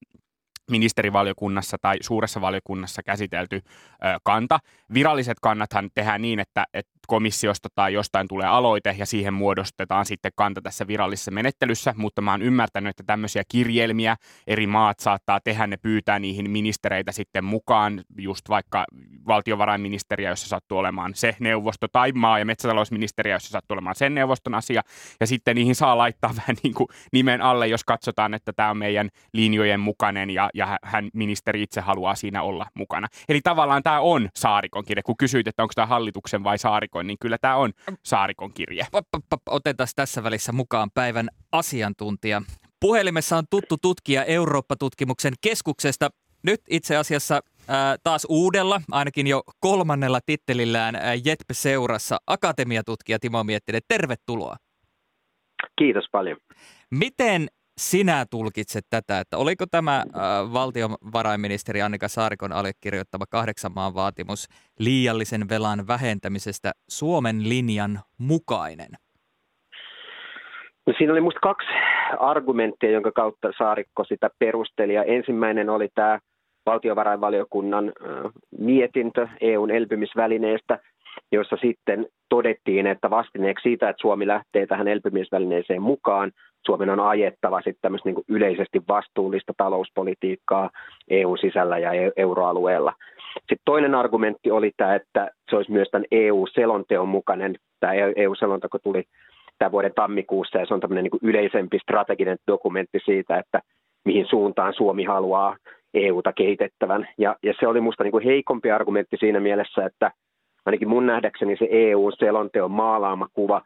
ministerivaliokunnassa tai suuressa valiokunnassa käsitelty ö, kanta. Viralliset kannathan tehdään niin, että, että komissiosta tai jostain tulee aloite ja siihen muodostetaan sitten kanta tässä virallisessa menettelyssä, mutta mä oon ymmärtänyt, että tämmöisiä kirjelmiä eri maat saattaa tehdä, ne pyytää niihin ministereitä sitten mukaan, just vaikka valtiovarainministeriö, jossa sattuu olemaan se neuvosto, tai maa- ja metsätalousministeriö, jossa sattuu olemaan sen neuvoston asia, ja sitten niihin saa laittaa vähän niin kuin nimen alle, jos katsotaan, että tämä on meidän linjojen mukainen, ja, ja hän ministeri itse haluaa siinä olla mukana. Eli tavallaan tämä on Saarikon kirje. Kun kysyit, että onko tämä hallituksen vai Saarikon, niin kyllä tämä on Saarikon kirje. Otetaan tässä välissä mukaan päivän asiantuntija. Puhelimessa on tuttu tutkija Eurooppa-tutkimuksen keskuksesta. Nyt itse asiassa ää, taas uudella, ainakin jo kolmannella tittelillään ää, JETP-seurassa akatemiatutkija Timo Miettinen. Tervetuloa. Kiitos paljon. Miten sinä tulkitset tätä, että oliko tämä äh, valtiovarainministeri Annika Saarikon allekirjoittama kahdeksan maan vaatimus liiallisen velan vähentämisestä Suomen linjan mukainen? No, siinä oli minusta kaksi argumenttia, jonka kautta Saarikko sitä perusteli. Ja ensimmäinen oli tämä valtiovarainvaliokunnan äh, mietintö EUn elpymisvälineestä, jossa sitten todettiin, että vastineeksi siitä, että Suomi lähtee tähän elpymisvälineeseen mukaan, Suomen on ajettava sitten niin kuin yleisesti vastuullista talouspolitiikkaa EUn sisällä ja e- euroalueella. Sitten toinen argumentti oli tämä, että se olisi myös tämän EU-selonteon mukainen. Tämä EU-selonteko tuli tämän vuoden tammikuussa ja se on tämmöinen niin yleisempi strateginen dokumentti siitä, että mihin suuntaan Suomi haluaa EUta kehitettävän. Ja, ja se oli minusta niin heikompi argumentti siinä mielessä, että ainakin mun nähdäkseni se EU-selonteon maalaama kuva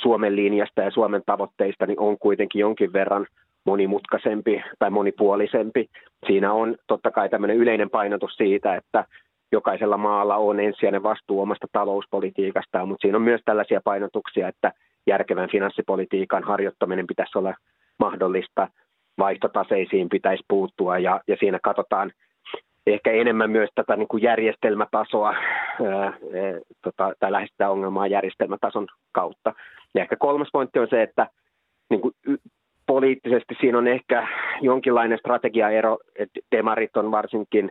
Suomen linjasta ja Suomen tavoitteista niin on kuitenkin jonkin verran monimutkaisempi tai monipuolisempi. Siinä on totta kai tämmöinen yleinen painotus siitä, että jokaisella maalla on ensisijainen vastuu omasta talouspolitiikastaan, mutta siinä on myös tällaisia painotuksia, että järkevän finanssipolitiikan harjoittaminen pitäisi olla mahdollista, vaihtotaseisiin pitäisi puuttua ja, ja siinä katsotaan ehkä enemmän myös tätä niin kuin järjestelmätasoa ää, tota, tai lähestytään ongelmaa järjestelmätason kautta. Ja ehkä kolmas pointti on se, että niin kuin poliittisesti siinä on ehkä jonkinlainen strategiaero, että demarit on varsinkin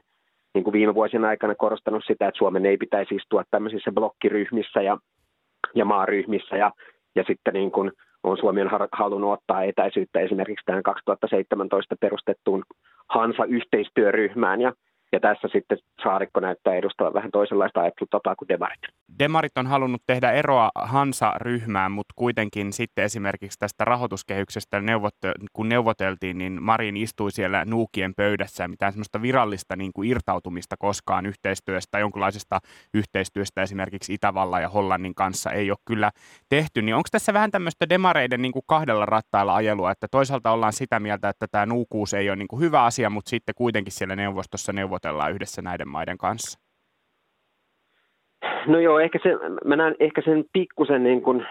niin kuin viime vuosien aikana korostanut sitä, että Suomen ei pitäisi istua tämmöisissä blokkiryhmissä ja, ja maaryhmissä ja, ja sitten niin kuin on Suomi on halunnut ottaa etäisyyttä esimerkiksi tähän 2017 perustettuun Hansa-yhteistyöryhmään ja ja tässä sitten Saarikko näyttää edustavan vähän toisenlaista ajattelutapaa kuin demarit. Demarit on halunnut tehdä eroa Hansa-ryhmään, mutta kuitenkin sitten esimerkiksi tästä rahoituskehyksestä, kun neuvoteltiin, niin Marin istui siellä nuukien pöydässä mitään semmoista virallista niin kuin irtautumista koskaan yhteistyöstä, jonkinlaisesta yhteistyöstä esimerkiksi Itävallan ja Hollannin kanssa ei ole kyllä tehty. Niin onko tässä vähän tämmöistä demareiden niin kuin kahdella rattailla ajelua, että toisaalta ollaan sitä mieltä, että tämä nuukuus ei ole niin kuin hyvä asia, mutta sitten kuitenkin siellä neuvostossa neuvotellaan neuvotellaan yhdessä näiden maiden kanssa? No joo, ehkä se, mä näen ehkä sen pikkusen niin kuin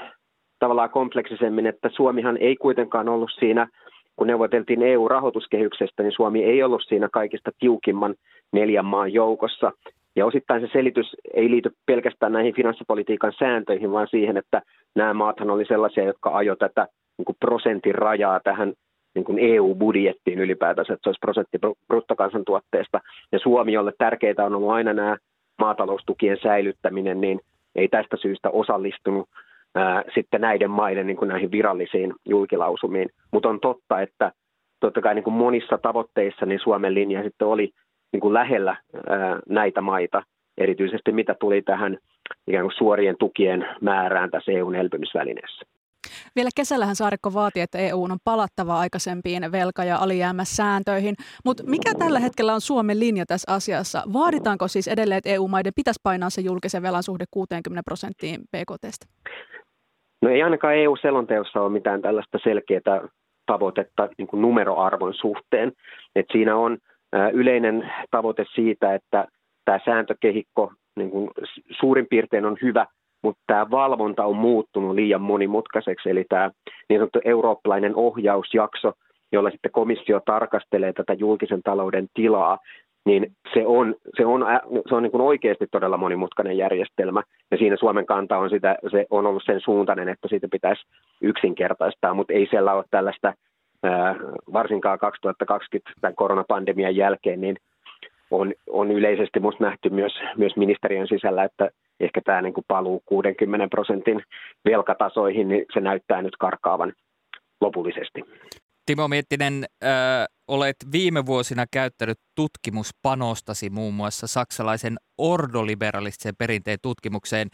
tavallaan kompleksisemmin, että Suomihan ei kuitenkaan ollut siinä, kun neuvoteltiin EU-rahoituskehyksestä, niin Suomi ei ollut siinä kaikista tiukimman neljän maan joukossa. Ja osittain se selitys ei liity pelkästään näihin finanssipolitiikan sääntöihin, vaan siihen, että nämä maathan oli sellaisia, jotka ajo tätä niin kuin prosentin rajaa tähän niin kuin EU-budjettiin ylipäätänsä, että se olisi prosentti bruttokansantuotteesta. Ja Suomi, jolle tärkeää on ollut aina nämä maataloustukien säilyttäminen, niin ei tästä syystä osallistunut ää, sitten näiden maiden niin kuin näihin virallisiin julkilausumiin. Mutta on totta, että totta kai niin kuin monissa tavoitteissa niin Suomen linja sitten oli niin kuin lähellä ää, näitä maita, erityisesti mitä tuli tähän ikään kuin suorien tukien määrään tässä EUn elpymisvälineessä. Vielä kesällähän Saarikko vaati, että EU on palattava aikaisempiin velka- ja alijäämäsääntöihin, mutta mikä tällä hetkellä on Suomen linja tässä asiassa? Vaaditaanko siis edelleen, että EU-maiden pitäisi painaa se julkisen velan suhde 60 prosenttiin BKTstä? No ei ainakaan EU-selonteossa ole mitään tällaista selkeää tavoitetta niin kuin numeroarvon suhteen. Et siinä on yleinen tavoite siitä, että tämä sääntökehikko niin kuin suurin piirtein on hyvä – mutta tämä valvonta on muuttunut liian monimutkaiseksi, eli tämä niin sanottu eurooppalainen ohjausjakso, jolla sitten komissio tarkastelee tätä julkisen talouden tilaa, niin se on, se on, se on niin kuin oikeasti todella monimutkainen järjestelmä, ja siinä Suomen kanta on, sitä, se on ollut sen suuntainen, että siitä pitäisi yksinkertaistaa, mutta ei siellä ole tällaista, varsinkaan 2020 tämän koronapandemian jälkeen, niin on, on yleisesti minusta nähty myös, myös ministeriön sisällä, että ehkä tämä niin kuin paluu 60 prosentin velkatasoihin, niin se näyttää nyt karkaavan lopullisesti. Timo Miettinen, äh, olet viime vuosina käyttänyt tutkimuspanostasi muun muassa saksalaisen ordoliberalistisen perinteen tutkimukseen.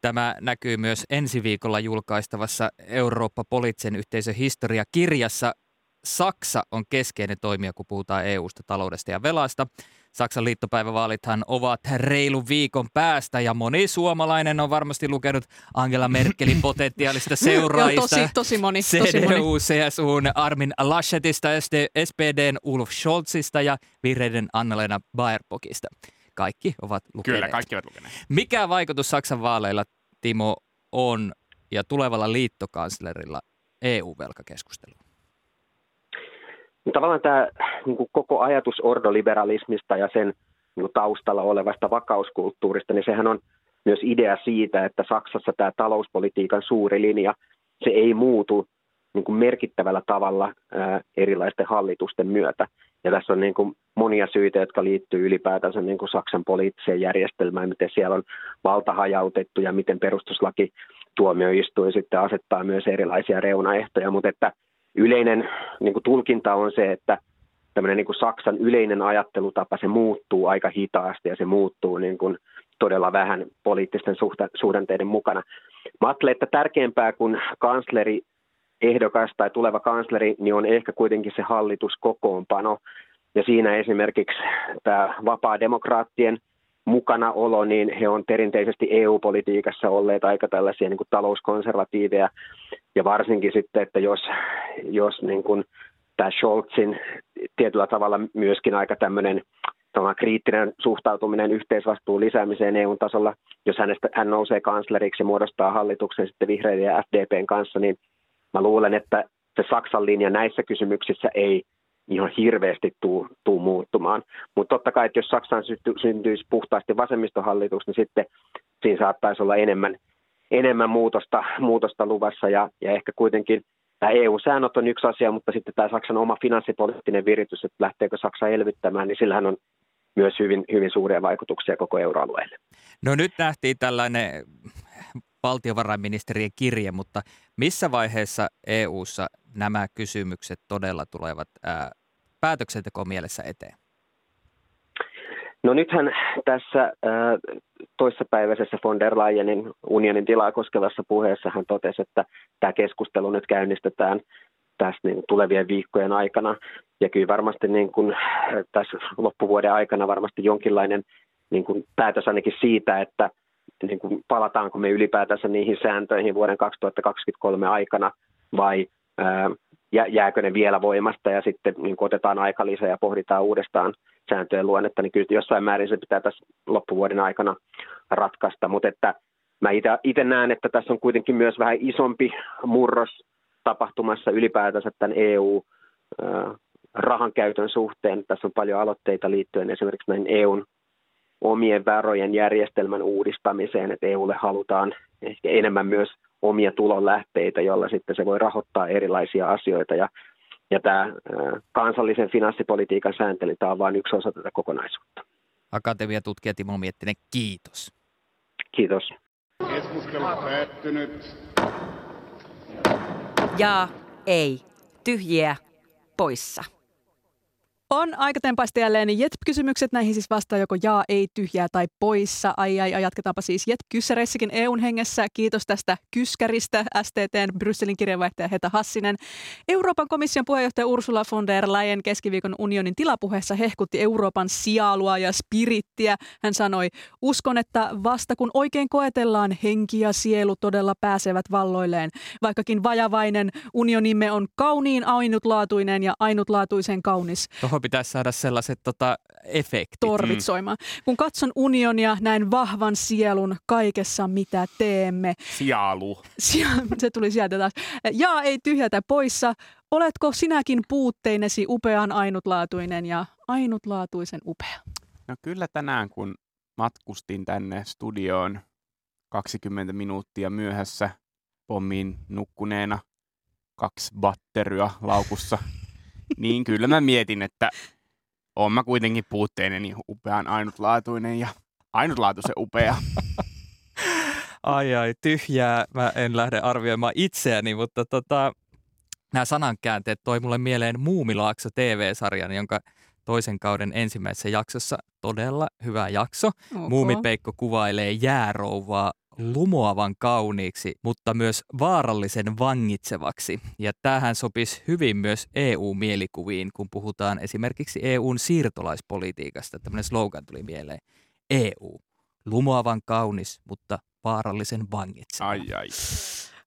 Tämä näkyy myös ensi viikolla julkaistavassa Eurooppa-poliittisen yhteisön historia-kirjassa. Saksa on keskeinen toimija, kun puhutaan EU-sta, taloudesta ja velasta. Saksan liittopäivävaalithan ovat reilun viikon päästä ja moni suomalainen on varmasti lukenut Angela Merkelin potentiaalista seuraajista. tosi, tosi moni. CDU, CSUn Armin Laschetista, SPDn Ulf Scholzista ja vihreiden Annalena Baerbockista. Kaikki ovat lukeneet. Kyllä, kaikki ovat lukeneet. Mikä vaikutus Saksan vaaleilla, Timo, on ja tulevalla liittokanslerilla EU-velkakeskusteluun? Tavallaan tämä niin kuin koko ajatus ordoliberalismista ja sen niin kuin taustalla olevasta vakauskulttuurista, niin sehän on myös idea siitä, että Saksassa tämä talouspolitiikan suuri linja, se ei muutu niin kuin merkittävällä tavalla ää, erilaisten hallitusten myötä. Ja tässä on niin kuin monia syitä, jotka liittyy ylipäätänsä niin kuin Saksan poliittiseen järjestelmään, miten siellä on valta hajautettu ja miten perustuslaki tuomioistuin sitten asettaa myös erilaisia reunaehtoja, mutta että yleinen niin kuin tulkinta on se, että tämmöinen niin kuin Saksan yleinen ajattelutapa, se muuttuu aika hitaasti ja se muuttuu niin kuin todella vähän poliittisten suhdanteiden mukana. Mä ajattelen, että tärkeämpää kuin kansleri ehdokas tai tuleva kansleri, niin on ehkä kuitenkin se hallituskokoonpano. Ja siinä esimerkiksi tämä vapaa demokraattien mukanaolo, niin he on perinteisesti EU-politiikassa olleet aika tällaisia niin kuin talouskonservatiiveja. Ja varsinkin sitten, että jos, jos niin kuin tämä Scholzin tietyllä tavalla myöskin aika tämmöinen kriittinen suhtautuminen yhteisvastuun lisäämiseen EU-tasolla, jos hänestä, hän nousee kansleriksi ja muodostaa hallituksen sitten vihreiden ja FDPn kanssa, niin mä luulen, että se Saksan linja näissä kysymyksissä ei ihan hirveästi tuu, tuu muuttumaan. Mutta totta kai, että jos Saksaan syntyisi puhtaasti vasemmistohallitus, niin sitten siinä saattaisi olla enemmän, enemmän muutosta, muutosta luvassa ja, ja ehkä kuitenkin tämä EU-säännöt on yksi asia, mutta sitten tämä Saksan oma finanssipoliittinen viritys, että lähteekö Saksa elvyttämään, niin sillähän on myös hyvin, hyvin suuria vaikutuksia koko euroalueelle. No nyt nähtiin tällainen valtiovarainministerien kirje, mutta missä vaiheessa EU:ssa nämä kysymykset todella tulevat ää, päätöksenteko mielessä eteen? No nythän tässä toissapäiväisessä von der Leyenin unionin tilaa koskevassa puheessa hän totesi, että tämä keskustelu nyt käynnistetään tässä niin tulevien viikkojen aikana. Ja kyllä varmasti niin kuin, tässä loppuvuoden aikana varmasti jonkinlainen niin kuin päätös ainakin siitä, että niin kuin palataanko me ylipäätänsä niihin sääntöihin vuoden 2023 aikana vai ää, jääkö ne vielä voimasta ja sitten niin kuin otetaan aika lisää ja pohditaan uudestaan sääntöjen luonnetta, niin kyllä jossain määrin se pitää tässä loppuvuoden aikana ratkaista, mutta että mä itse näen, että tässä on kuitenkin myös vähän isompi murros tapahtumassa ylipäätänsä tämän EU rahan käytön suhteen. Tässä on paljon aloitteita liittyen esimerkiksi näin EUn omien varojen järjestelmän uudistamiseen, että EUlle halutaan ehkä enemmän myös omia tulonlähteitä, joilla sitten se voi rahoittaa erilaisia asioita. Ja, ja tämä kansallisen finanssipolitiikan sääntely, tämä on vain yksi osa tätä kokonaisuutta. Akatemiatutkija Timo Miettinen, kiitos. Kiitos. Keskustelu päättynyt. Ja ei. Tyhjiä poissa. On aika tempaista jälleen JET-kysymykset. Näihin siis vastaa joko jaa, ei, tyhjää tai poissa. Ai ai, ai jatketaanpa siis JET-kyssäreissäkin EUn hengessä. Kiitos tästä kyskäristä STTn Brysselin kirjeenvaihtaja Heta Hassinen. Euroopan komission puheenjohtaja Ursula von der Leyen keskiviikon unionin tilapuheessa hehkutti Euroopan sialua ja spirittiä. Hän sanoi, uskon, että vasta kun oikein koetellaan, henki ja sielu todella pääsevät valloilleen. Vaikkakin vajavainen unionimme on kauniin ainutlaatuinen ja ainutlaatuisen kaunis. Toho tuohon pitäisi saada sellaiset tota, efektit. Torvit soimaan. Mm. Kun katson unionia, näin vahvan sielun kaikessa, mitä teemme. Sialu. Se tuli sieltä taas. Ja ei tyhjätä poissa. Oletko sinäkin puutteinesi upean ainutlaatuinen ja ainutlaatuisen upea? No kyllä tänään, kun matkustin tänne studioon 20 minuuttia myöhässä pommiin nukkuneena, kaksi batteria laukussa – niin kyllä mä mietin, että on mä kuitenkin puutteinen niin upean ainutlaatuinen ja ainutlaatuisen upea. Ai ai, tyhjää. Mä en lähde arvioimaan itseäni, mutta tota, nämä sanankäänteet toi mulle mieleen Muumilaakso TV-sarjan, jonka toisen kauden ensimmäisessä jaksossa todella hyvä jakso. Okay. Muumipeikko kuvailee jäärouvaa lumoavan kauniiksi, mutta myös vaarallisen vangitsevaksi. Ja tähän sopisi hyvin myös EU-mielikuviin, kun puhutaan esimerkiksi EUn siirtolaispolitiikasta. Tämmöinen slogan tuli mieleen. EU, lumoavan kaunis, mutta vaarallisen vangitseva. Ai ai.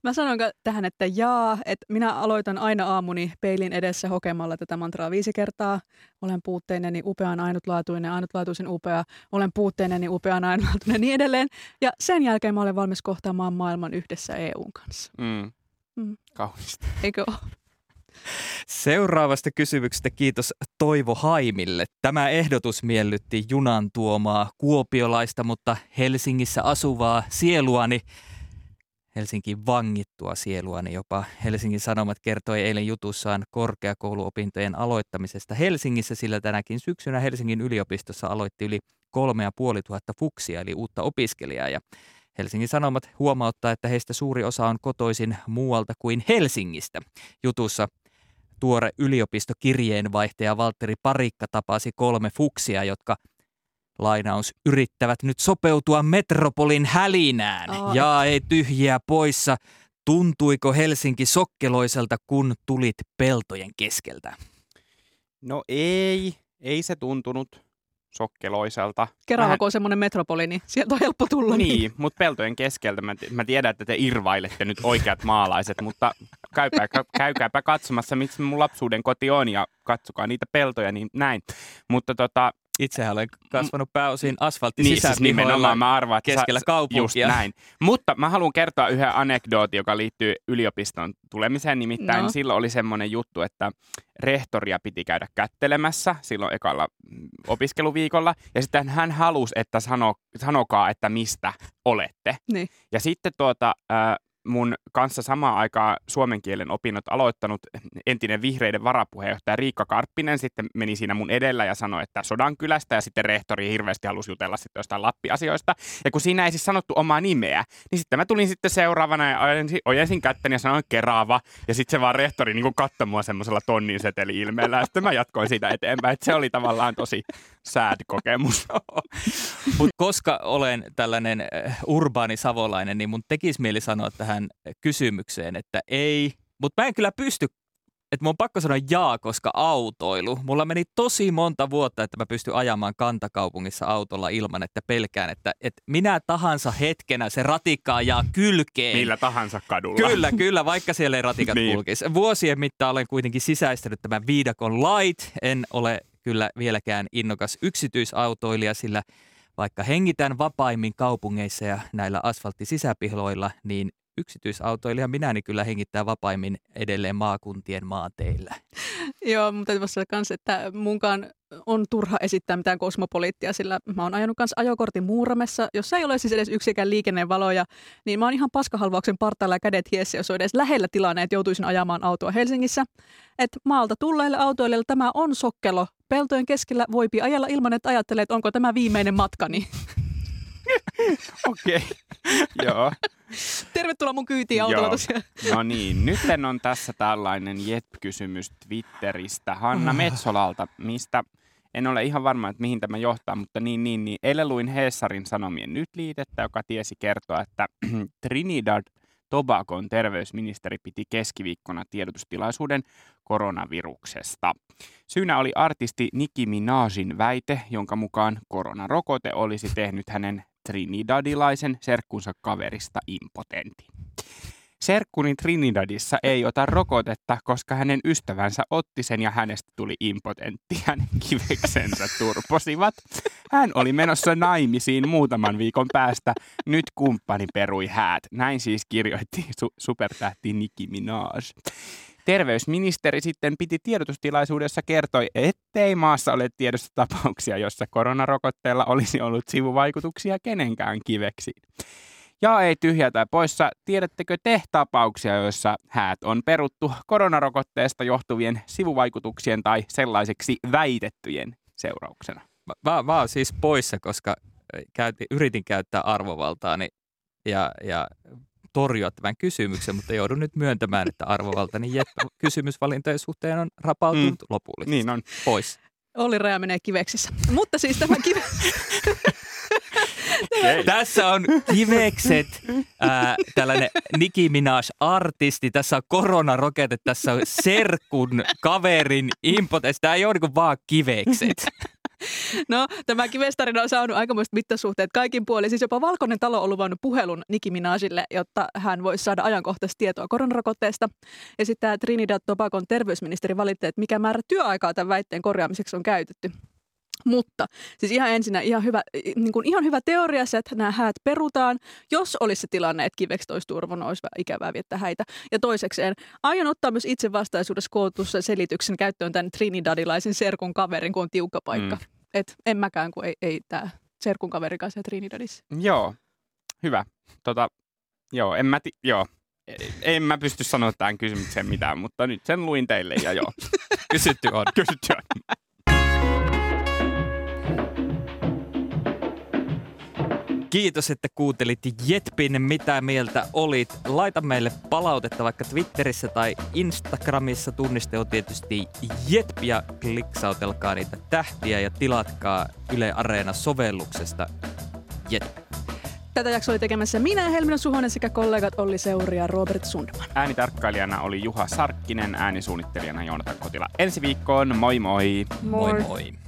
Mä sanon tähän, että jaa, että minä aloitan aina aamuni peilin edessä hokemalla tätä mantraa viisi kertaa. Olen puutteineni upean ainutlaatuinen, ainutlaatuisen upea. Olen puutteineni upean ainutlaatuinen niin edelleen. Ja sen jälkeen mä olen valmis kohtaamaan maailman yhdessä EUn kanssa. Mm. Mm. Kaunista. Eikö ole? Seuraavasta kysymyksestä kiitos Toivo Haimille. Tämä ehdotus miellytti junan tuomaa kuopiolaista, mutta Helsingissä asuvaa sieluani Helsinkin vangittua sielua, niin jopa Helsingin Sanomat kertoi eilen jutussaan korkeakouluopintojen aloittamisesta Helsingissä, sillä tänäkin syksynä Helsingin yliopistossa aloitti yli kolme ja puoli tuhatta fuksia, eli uutta opiskelijaa. Ja Helsingin Sanomat huomauttaa, että heistä suuri osa on kotoisin muualta kuin Helsingistä. Jutussa tuore yliopistokirjeenvaihtaja Valtteri Parikka tapasi kolme fuksia, jotka lainaus, yrittävät nyt sopeutua metropolin hälinään. Aa. Ja ei tyhjiä poissa. Tuntuiko Helsinki sokkeloiselta, kun tulit peltojen keskeltä? No ei, ei se tuntunut sokkeloiselta. Kerava, Vähän- kun on semmoinen metropoli, niin sieltä on helppo tulla. Niin, mutta peltojen keskeltä mä, mä tiedän, että te irvailette nyt oikeat maalaiset, mutta käykää, käykääpä katsomassa, miksi mun lapsuuden koti on ja katsokaa niitä peltoja, niin näin. Mutta tota, Itsehän olen kasvanut pääosin niin siis nimenomaan mä arvaan, että keskellä sä- kaupunkia. Just näin. Mutta mä haluan kertoa yhden anekdootin, joka liittyy yliopiston tulemiseen. Nimittäin No. silloin oli semmoinen juttu, että rehtoria piti käydä kättelemässä silloin ekalla mm, opiskeluviikolla. Ja sitten hän halusi, että sano, sanokaa, että mistä olette. Niin. Ja sitten tuota, äh, mun kanssa samaan aikaan suomen kielen opinnot aloittanut entinen vihreiden varapuheenjohtaja Riikka Karppinen sitten meni siinä mun edellä ja sanoi, että Sodankylästä ja sitten rehtori hirveästi halusi jutella sitten jostain Lappi-asioista. Ja kun siinä ei siis sanottu omaa nimeä, niin sitten mä tulin sitten seuraavana ja ojensin, ojensin kättäni ja sanoin Kerava. Ja sitten se vaan rehtori niin katsoi mua semmoisella tonnin seteli-ilmeellä ja sitten mä jatkoin siitä eteenpäin. Että se oli tavallaan tosi sad kokemus. Mutta koska olen tällainen äh, urbaani savolainen, niin mun tekisi mieli sanoa tähän kysymykseen, että ei. Mutta mä en kyllä pysty, että mun on pakko sanoa jaa, koska autoilu. Mulla meni tosi monta vuotta, että mä pystyn ajamaan kantakaupungissa autolla ilman, että pelkään, että, että minä tahansa hetkenä se ratikka ajaa kylkeen. Millä tahansa kadulla. Kyllä, kyllä, vaikka siellä ei ratikat Niin. niin. kulkisi. Vuosien mittaan olen kuitenkin sisäistänyt tämän viidakon light. En ole kyllä vieläkään innokas yksityisautoilija, sillä vaikka hengitän vapaimmin kaupungeissa ja näillä asfalttisisäpihoilla, niin yksityisautoilija minäni kyllä hengittää vapaimmin edelleen maakuntien maateillä. Joo, mutta täytyy sanoa kans, että munkaan on turha esittää mitään kosmopoliittia, sillä mä oon ajanut kanssa ajokortin Muuramessa, jossa ei ole siis edes yksikään liikennevaloja, niin mä oon ihan paskahalvauksen partailla ja kädet hiessä, jos on edes lähellä tilanne, että joutuisin ajamaan autoa Helsingissä. Et maalta tulleille autoilijoille tämä on sokkelo. Peltojen keskellä voipi ajella ilman, että ajattelee, että onko tämä viimeinen matkani. Okei, joo. Tervetuloa mun kyytiin autolla tosiaan. No niin, nyt on tässä tällainen Jep-kysymys Twitteristä Hanna Metsolalta, mistä en ole ihan varma, että mihin tämä johtaa, mutta niin, niin, niin. Eilen luin Hesarin Sanomien nyt liitettä, joka tiesi kertoa, että Trinidad Tobagon terveysministeri piti keskiviikkona tiedotustilaisuuden koronaviruksesta. Syynä oli artisti Nicki Minajin väite, jonka mukaan koronarokote olisi tehnyt hänen trinidadilaisen serkkunsa kaverista impotentin. Serkkuni Trinidadissa ei ota rokotetta, koska hänen ystävänsä otti sen ja hänestä tuli impotentti. Hänen kiveksensä turposivat. Hän oli menossa naimisiin muutaman viikon päästä. Nyt kumppani perui häät. Näin siis kirjoitti su- supertähti Nicki Minaj. Terveysministeri sitten piti tiedotustilaisuudessa kertoi, ettei maassa ole tiedossa tapauksia, jossa koronarokotteella olisi ollut sivuvaikutuksia kenenkään kiveksiin. Ja ei tyhjää tai poissa, tiedättekö te tapauksia, joissa häät on peruttu koronarokotteesta johtuvien sivuvaikutuksien tai sellaiseksi väitettyjen seurauksena? Mä, mä oon siis poissa, koska käytin, yritin käyttää arvovaltaani ja, ja torjua tämän kysymyksen, mutta joudun nyt myöntämään, että arvovaltani Jeppe kysymysvalintojen suhteen on rapautunut mm. lopullisesti. Niin on. Pois. Olli Raja menee kiveksissä. Mutta siis tämä kive... Okay. Tässä on kivekset, ää, tällainen Nicki Minaj-artisti, tässä on koronarokote, tässä on serkun kaverin impotens. Tämä ei ole niin vaan kivekset. No, tämä kivestarina on saanut aikamoiset mittasuhteet kaikin puolin. Siis jopa Valkoinen talo on luvannut puhelun Nicki Minajille, jotta hän voisi saada ajankohtaista tietoa koronarokotteesta. Ja sitten tämä Trinidad Tobagon terveysministeri valitti, että mikä määrä työaikaa tämän väitteen korjaamiseksi on käytetty. Mutta siis ihan ensinnä ihan hyvä, niin kuin ihan hyvä teoria se, että nämä häät perutaan, jos olisi se tilanne, että kivekset olisi turvonnut, olisi ikävää viettää häitä. Ja toisekseen, aion ottaa myös itse vastaisuudessa kootussa selityksen käyttöön tämän Trinidadilaisen serkun kaverin, kun on tiukka paikka. Mm. Et en mäkään, kun ei, ei tämä serkun kaveri kanssa Trinidadissa. Joo, hyvä. Tota, joo, en mä, ti- joo. En mä pysty sanoa tähän kysymykseen mitään, mutta nyt sen luin teille ja joo. Kysytty on. Kysytty on. Kiitos, että kuuntelit Jetpin, mitä mieltä olit. Laita meille palautetta vaikka Twitterissä tai Instagramissa. Tunniste on tietysti Jetp ja kliksautelkaa niitä tähtiä ja tilatkaa Yle Areena-sovelluksesta Jetp. Tätä jaksoa oli tekemässä minä, Helmina Suhonen sekä kollegat Olli Seuri ja Robert Sundman. Äänitarkkailijana oli Juha Sarkkinen, äänisuunnittelijana Joonatan Kotila. Ensi viikkoon, moi moi! Moi moi! moi.